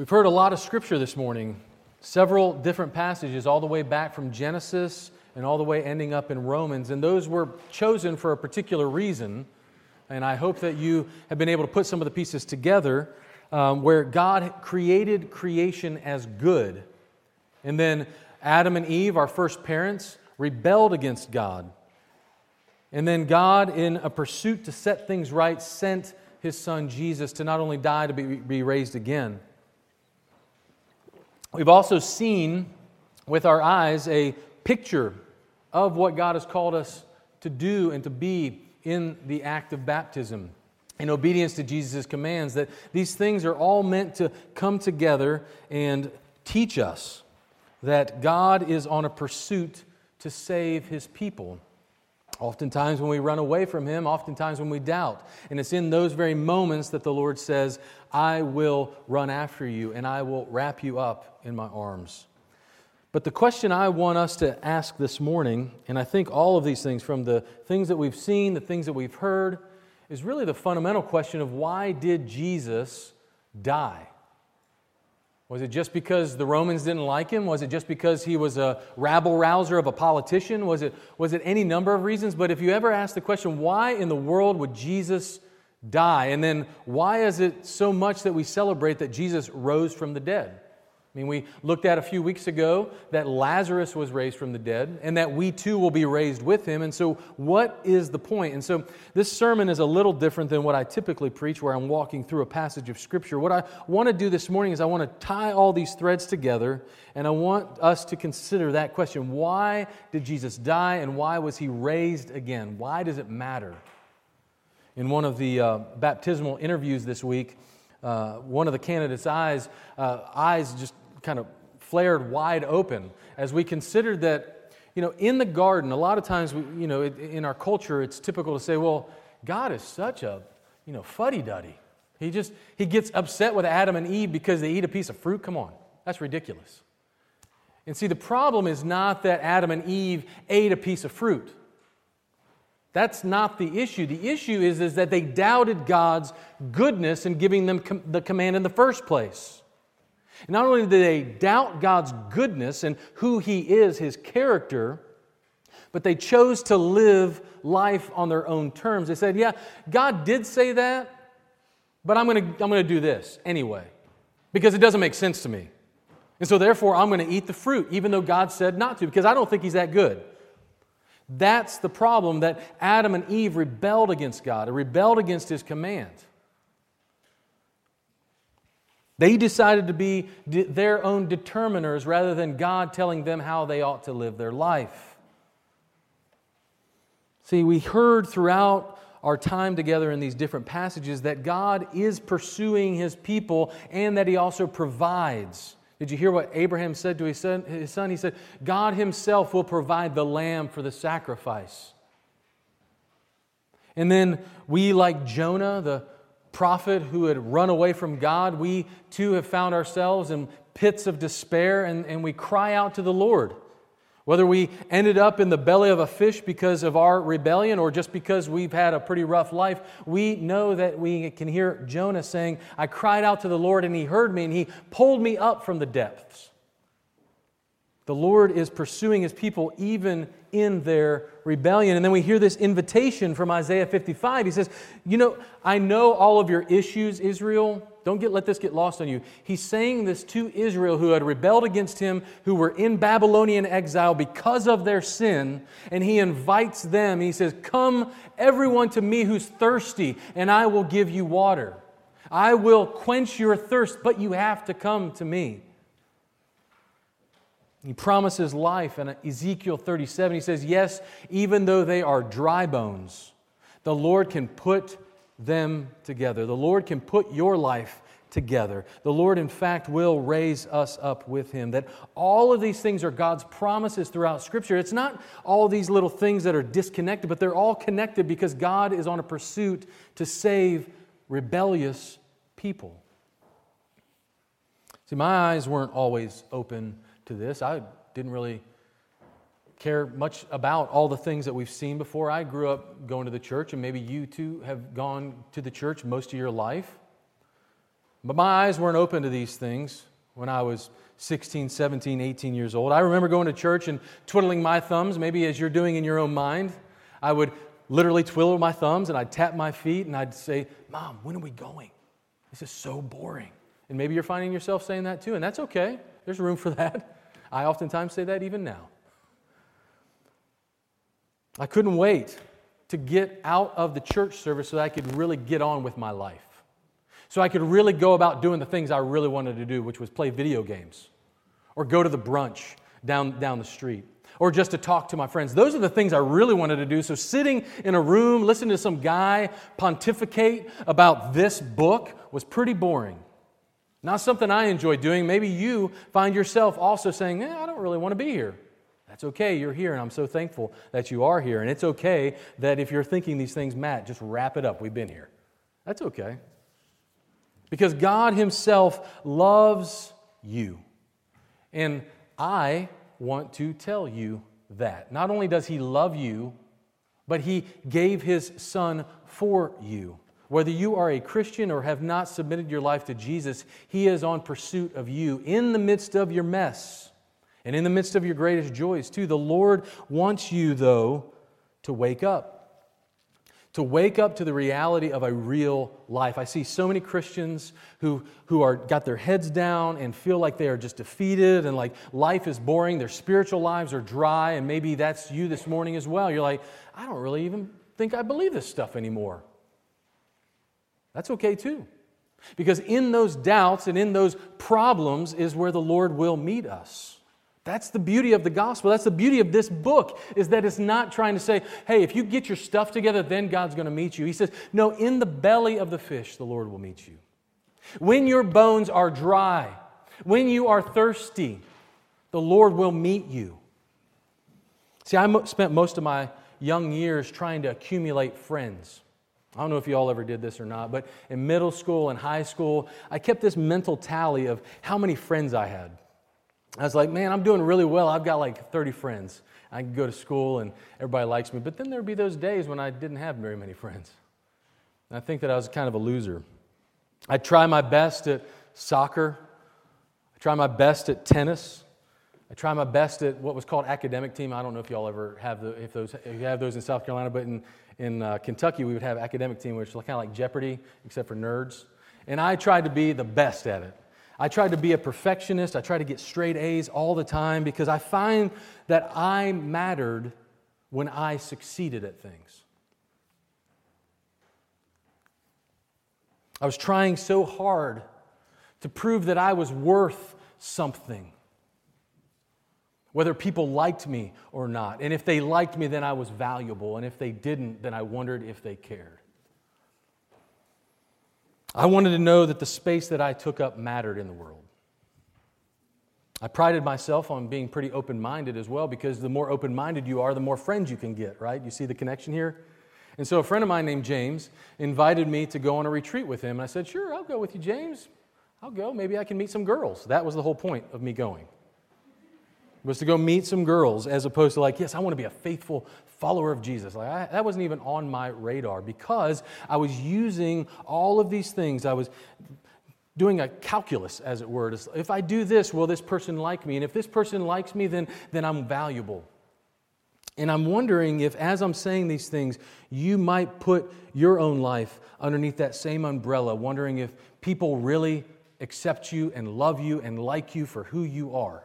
We've heard a lot of scripture this morning, several different passages, all the way back from Genesis and all the way ending up in Romans. And those were chosen for a particular reason. And I hope that you have been able to put some of the pieces together um, where God created creation as good. And then Adam and Eve, our first parents, rebelled against God. And then God, in a pursuit to set things right, sent his son Jesus to not only die, to be, be raised again. We've also seen with our eyes a picture of what God has called us to do and to be in the act of baptism in obedience to Jesus' commands, that these things are all meant to come together and teach us that God is on a pursuit to save his people. Oftentimes, when we run away from Him, oftentimes when we doubt. And it's in those very moments that the Lord says, I will run after you and I will wrap you up in my arms. But the question I want us to ask this morning, and I think all of these things, from the things that we've seen, the things that we've heard, is really the fundamental question of why did Jesus die? Was it just because the Romans didn't like him? Was it just because he was a rabble rouser of a politician? Was it, was it any number of reasons? But if you ever ask the question, why in the world would Jesus die? And then why is it so much that we celebrate that Jesus rose from the dead? I mean, we looked at a few weeks ago that Lazarus was raised from the dead and that we too will be raised with him. And so, what is the point? And so, this sermon is a little different than what I typically preach, where I'm walking through a passage of Scripture. What I want to do this morning is I want to tie all these threads together, and I want us to consider that question why did Jesus die and why was he raised again? Why does it matter? In one of the uh, baptismal interviews this week, uh, one of the candidates' eyes, uh, eyes just kind of flared wide open as we considered that, you know, in the garden, a lot of times, we, you know, in our culture, it's typical to say, well, God is such a, you know, fuddy duddy. He just, he gets upset with Adam and Eve because they eat a piece of fruit. Come on, that's ridiculous. And see, the problem is not that Adam and Eve ate a piece of fruit. That's not the issue. The issue is, is that they doubted God's goodness in giving them com- the command in the first place. Not only did they doubt God's goodness and who He is, His character, but they chose to live life on their own terms. They said, Yeah, God did say that, but I'm going to I'm going to do this anyway because it doesn't make sense to me. And so, therefore, I'm going to eat the fruit, even though God said not to, because I don't think He's that good. That's the problem that Adam and Eve rebelled against God, they rebelled against His command. They decided to be their own determiners rather than God telling them how they ought to live their life. See, we heard throughout our time together in these different passages that God is pursuing his people and that he also provides. Did you hear what Abraham said to his son? His son? He said, God himself will provide the lamb for the sacrifice. And then we, like Jonah, the prophet who had run away from God, we too have found ourselves in pits of despair and, and we cry out to the Lord. Whether we ended up in the belly of a fish because of our rebellion or just because we've had a pretty rough life, we know that we can hear Jonah saying, I cried out to the Lord and he heard me and he pulled me up from the depths. The Lord is pursuing his people even in their rebellion. And then we hear this invitation from Isaiah 55. He says, You know, I know all of your issues, Israel. Don't get, let this get lost on you. He's saying this to Israel who had rebelled against him, who were in Babylonian exile because of their sin. And he invites them. He says, Come, everyone, to me who's thirsty, and I will give you water. I will quench your thirst, but you have to come to me. He promises life in Ezekiel 37. He says, Yes, even though they are dry bones, the Lord can put them together. The Lord can put your life together. The Lord, in fact, will raise us up with Him. That all of these things are God's promises throughout Scripture. It's not all these little things that are disconnected, but they're all connected because God is on a pursuit to save rebellious people. See, my eyes weren't always open to this. I didn't really care much about all the things that we've seen before. I grew up going to the church, and maybe you too have gone to the church most of your life. But my eyes weren't open to these things when I was 16, 17, 18 years old. I remember going to church and twiddling my thumbs, maybe as you're doing in your own mind. I would literally twiddle my thumbs and I'd tap my feet and I'd say, Mom, when are we going? This is so boring. And maybe you're finding yourself saying that too, and that's okay. There's room for that. I oftentimes say that even now. I couldn't wait to get out of the church service so that I could really get on with my life. So I could really go about doing the things I really wanted to do, which was play video games or go to the brunch down, down the street or just to talk to my friends. Those are the things I really wanted to do. So sitting in a room, listening to some guy pontificate about this book was pretty boring. Not something I enjoy doing. Maybe you find yourself also saying, eh, I don't really want to be here. That's okay, you're here, and I'm so thankful that you are here. And it's okay that if you're thinking these things, Matt, just wrap it up. We've been here. That's okay. Because God Himself loves you. And I want to tell you that. Not only does He love you, but He gave His Son for you. Whether you are a Christian or have not submitted your life to Jesus, He is on pursuit of you in the midst of your mess and in the midst of your greatest joys, too. The Lord wants you, though, to wake up. To wake up to the reality of a real life. I see so many Christians who, who are got their heads down and feel like they are just defeated and like life is boring, their spiritual lives are dry, and maybe that's you this morning as well. You're like, I don't really even think I believe this stuff anymore. That's okay too. Because in those doubts and in those problems is where the Lord will meet us. That's the beauty of the gospel. That's the beauty of this book is that it's not trying to say, "Hey, if you get your stuff together, then God's going to meet you." He says, "No, in the belly of the fish the Lord will meet you. When your bones are dry, when you are thirsty, the Lord will meet you." See, I spent most of my young years trying to accumulate friends. I don't know if you all ever did this or not, but in middle school and high school, I kept this mental tally of how many friends I had. I was like, man, I'm doing really well. I've got like 30 friends. I can go to school and everybody likes me. But then there'd be those days when I didn't have very many friends. And I think that I was kind of a loser. I try my best at soccer. I try my best at tennis. I try my best at what was called academic team. I don't know if y'all ever have the, if those if you have those in South Carolina, but in in uh, Kentucky, we would have academic team, which was kind of like Jeopardy, except for nerds. And I tried to be the best at it. I tried to be a perfectionist. I tried to get straight A's all the time because I find that I mattered when I succeeded at things. I was trying so hard to prove that I was worth something whether people liked me or not. And if they liked me, then I was valuable. And if they didn't, then I wondered if they cared. I wanted to know that the space that I took up mattered in the world. I prided myself on being pretty open minded as well because the more open minded you are, the more friends you can get, right? You see the connection here? And so a friend of mine named James invited me to go on a retreat with him. And I said, Sure, I'll go with you, James. I'll go. Maybe I can meet some girls. That was the whole point of me going was to go meet some girls as opposed to like yes i want to be a faithful follower of jesus. Like I, that wasn't even on my radar because i was using all of these things. I was doing a calculus as it were if i do this will this person like me? And if this person likes me then then i'm valuable. And i'm wondering if as i'm saying these things you might put your own life underneath that same umbrella wondering if people really accept you and love you and like you for who you are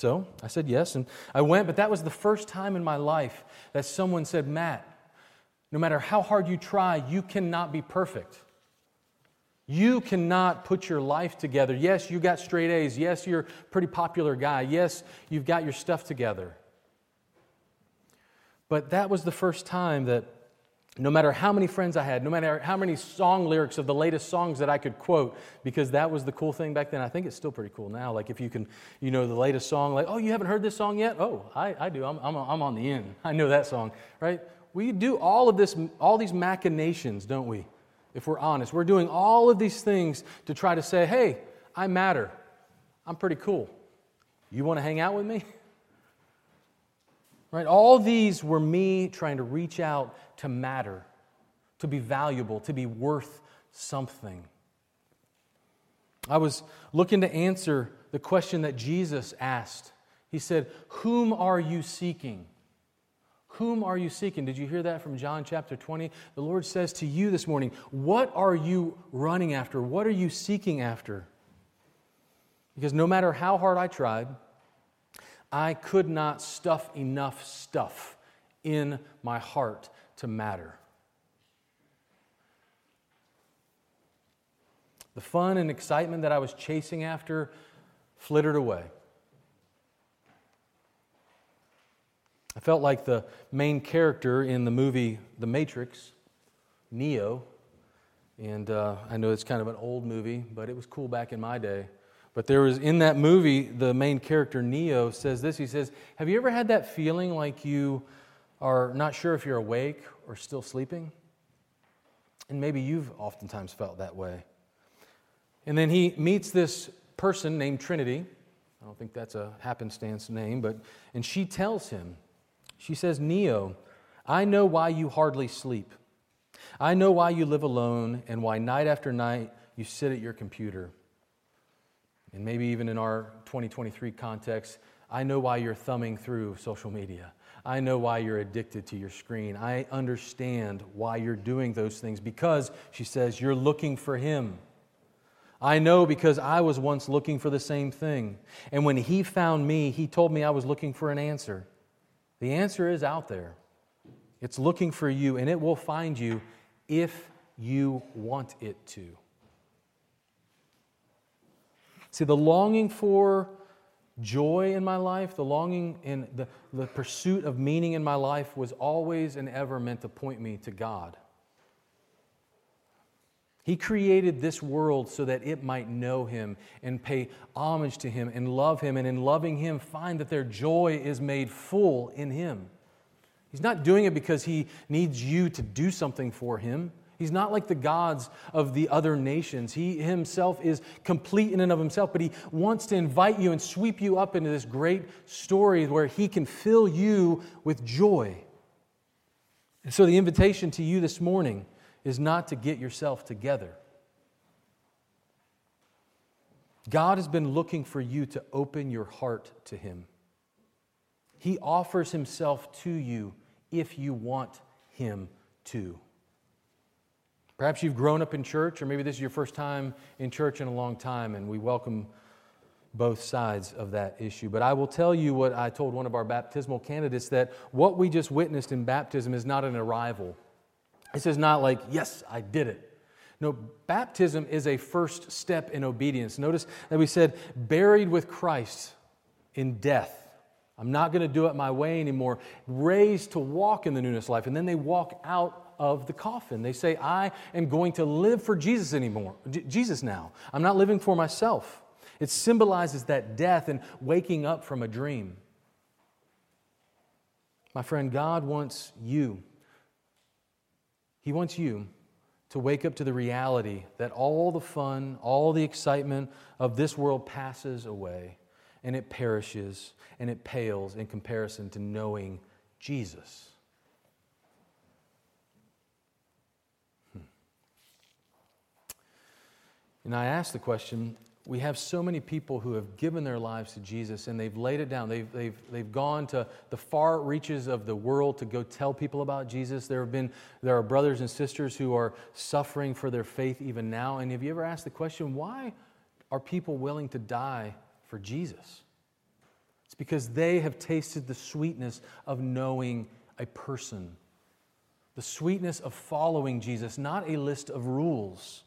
So I said yes, and I went, but that was the first time in my life that someone said, Matt, no matter how hard you try, you cannot be perfect. You cannot put your life together. Yes, you got straight A's. Yes, you're a pretty popular guy. Yes, you've got your stuff together. But that was the first time that no matter how many friends I had, no matter how many song lyrics of the latest songs that I could quote, because that was the cool thing back then. I think it's still pretty cool now. Like if you can, you know, the latest song, like, oh, you haven't heard this song yet? Oh, I, I do. I'm, I'm, I'm on the end. I know that song, right? We do all of this, all these machinations, don't we? If we're honest, we're doing all of these things to try to say, hey, I matter. I'm pretty cool. You want to hang out with me? Right? All these were me trying to reach out to matter, to be valuable, to be worth something. I was looking to answer the question that Jesus asked. He said, Whom are you seeking? Whom are you seeking? Did you hear that from John chapter 20? The Lord says to you this morning, What are you running after? What are you seeking after? Because no matter how hard I tried, I could not stuff enough stuff in my heart to matter. The fun and excitement that I was chasing after flittered away. I felt like the main character in the movie The Matrix, Neo. And uh, I know it's kind of an old movie, but it was cool back in my day. But there was in that movie, the main character, Neo, says this. He says, Have you ever had that feeling like you are not sure if you're awake or still sleeping? And maybe you've oftentimes felt that way. And then he meets this person named Trinity. I don't think that's a happenstance name, but, and she tells him, she says, Neo, I know why you hardly sleep. I know why you live alone and why night after night you sit at your computer. And maybe even in our 2023 context, I know why you're thumbing through social media. I know why you're addicted to your screen. I understand why you're doing those things because, she says, you're looking for Him. I know because I was once looking for the same thing. And when He found me, He told me I was looking for an answer. The answer is out there. It's looking for you, and it will find you if you want it to. See, the longing for joy in my life, the longing and the, the pursuit of meaning in my life was always and ever meant to point me to God. He created this world so that it might know Him and pay homage to Him and love Him, and in loving Him, find that their joy is made full in Him. He's not doing it because He needs you to do something for Him. He's not like the gods of the other nations. He himself is complete in and of himself, but he wants to invite you and sweep you up into this great story where he can fill you with joy. And so, the invitation to you this morning is not to get yourself together. God has been looking for you to open your heart to Him. He offers Himself to you if you want Him to. Perhaps you've grown up in church, or maybe this is your first time in church in a long time, and we welcome both sides of that issue. But I will tell you what I told one of our baptismal candidates that what we just witnessed in baptism is not an arrival. This is not like, yes, I did it. No, baptism is a first step in obedience. Notice that we said, buried with Christ in death. I'm not going to do it my way anymore. Raised to walk in the newness life. And then they walk out of the coffin. They say, I am going to live for Jesus anymore. Jesus now. I'm not living for myself. It symbolizes that death and waking up from a dream. My friend, God wants you he wants you to wake up to the reality that all the fun, all the excitement of this world passes away and it perishes and it pales in comparison to knowing Jesus. And I ask the question we have so many people who have given their lives to Jesus and they've laid it down. They've, they've, they've gone to the far reaches of the world to go tell people about Jesus. There have been there are brothers and sisters who are suffering for their faith even now. And have you ever asked the question, why are people willing to die for Jesus? It's because they have tasted the sweetness of knowing a person, the sweetness of following Jesus, not a list of rules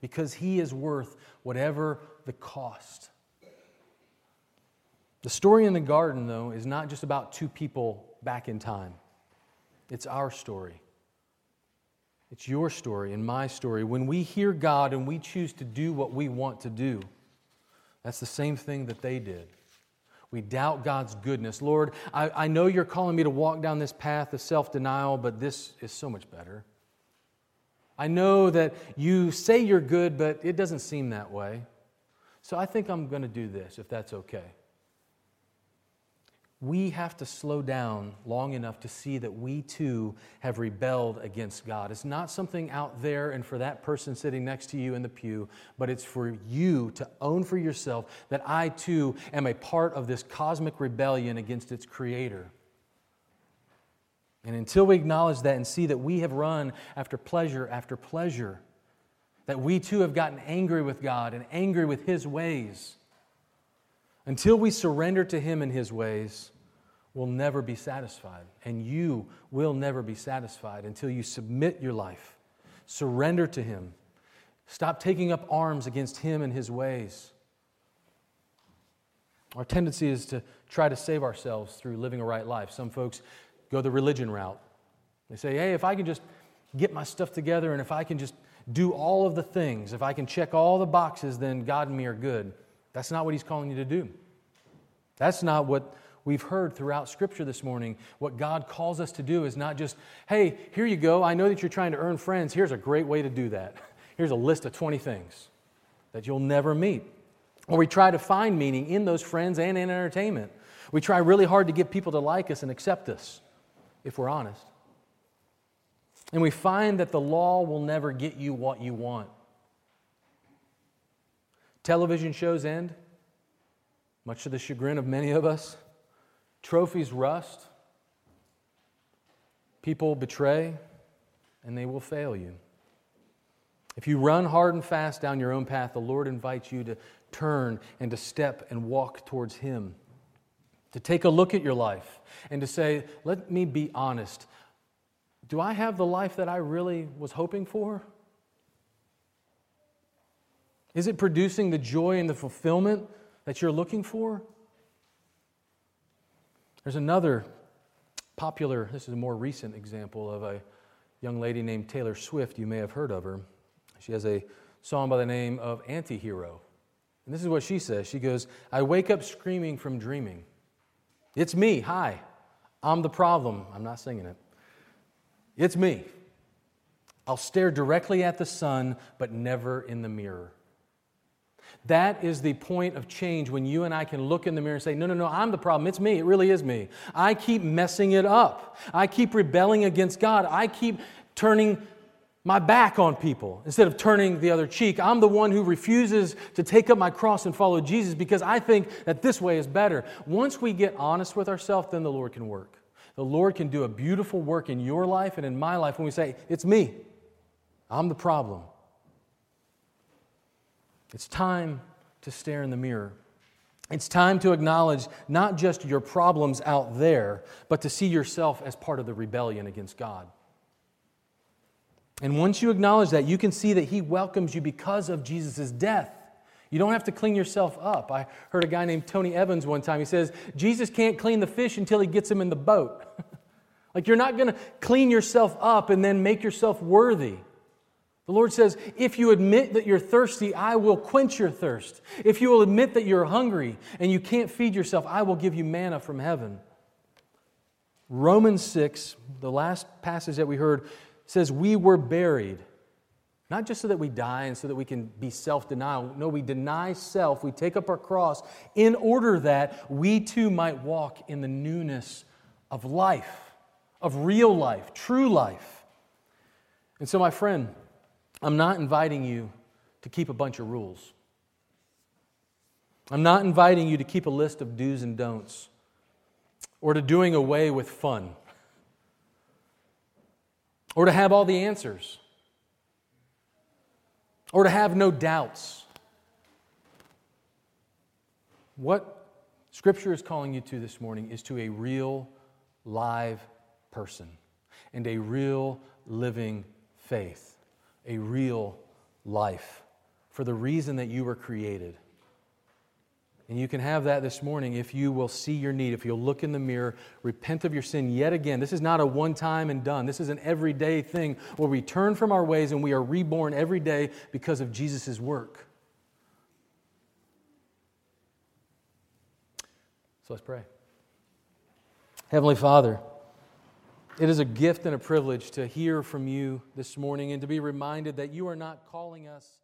because he is worth whatever the cost. The story in the garden, though, is not just about two people back in time, it's our story. It's your story and my story. When we hear God and we choose to do what we want to do, that's the same thing that they did. We doubt God's goodness. Lord, I, I know you're calling me to walk down this path of self denial, but this is so much better. I know that you say you're good, but it doesn't seem that way. So I think I'm going to do this, if that's okay. we have to slow down long enough to see that we too have rebelled against God. It's not something out there and for that person sitting next to you in the pew, but it's for you to own for yourself that I too am a part of this cosmic rebellion against its creator. And until we acknowledge that and see that we have run after pleasure after pleasure, that we too have gotten angry with God and angry with His ways, until we surrender to Him in His ways, we'll never be satisfied. And you will never be satisfied until you submit your life, surrender to Him, stop taking up arms against Him and His ways. Our tendency is to try to save ourselves through living a right life. Some folks go the religion route. They say, hey, if I can just get my stuff together and if I can just do all of the things, if I can check all the boxes, then God and me are good. That's not what He's calling you to do. That's not what we've heard throughout Scripture this morning. What God calls us to do is not just, hey, here you go. I know that you're trying to earn friends. Here's a great way to do that. Here's a list of 20 things that you'll never meet. Or we try to find meaning in those friends and in entertainment. We try really hard to get people to like us and accept us, if we're honest. And we find that the law will never get you what you want. Television shows end, much to the chagrin of many of us. Trophies rust. People betray, and they will fail you. If you run hard and fast down your own path, the Lord invites you to turn and to step and walk towards Him. To take a look at your life and to say, let me be honest. Do I have the life that I really was hoping for? Is it producing the joy and the fulfillment that you're looking for? There's another popular, this is a more recent example of a young lady named Taylor Swift. You may have heard of her. She has a song by the name of Antihero. And this is what she says She goes, I wake up screaming from dreaming. It's me. Hi. I'm the problem. I'm not singing it. It's me. I'll stare directly at the sun, but never in the mirror. That is the point of change when you and I can look in the mirror and say, No, no, no, I'm the problem. It's me. It really is me. I keep messing it up. I keep rebelling against God. I keep turning my back on people instead of turning the other cheek. I'm the one who refuses to take up my cross and follow Jesus because I think that this way is better. Once we get honest with ourselves, then the Lord can work. The Lord can do a beautiful work in your life and in my life when we say, It's me. I'm the problem. It's time to stare in the mirror. It's time to acknowledge not just your problems out there, but to see yourself as part of the rebellion against God. And once you acknowledge that, you can see that He welcomes you because of Jesus' death. You don't have to clean yourself up. I heard a guy named Tony Evans one time. He says, Jesus can't clean the fish until he gets him in the boat. like, you're not going to clean yourself up and then make yourself worthy. The Lord says, If you admit that you're thirsty, I will quench your thirst. If you will admit that you're hungry and you can't feed yourself, I will give you manna from heaven. Romans 6, the last passage that we heard, says, We were buried not just so that we die and so that we can be self denial. No, we deny self. We take up our cross in order that we too might walk in the newness of life, of real life, true life. And so, my friend, I'm not inviting you to keep a bunch of rules. I'm not inviting you to keep a list of do's and don'ts or to doing away with fun or to have all the answers or to have no doubts. What Scripture is calling you to this morning is to a real, live person and a real, living faith, a real life for the reason that you were created. And you can have that this morning if you will see your need, if you'll look in the mirror, repent of your sin yet again. This is not a one time and done. This is an everyday thing where we turn from our ways and we are reborn every day because of Jesus' work. So let's pray. Heavenly Father, it is a gift and a privilege to hear from you this morning and to be reminded that you are not calling us.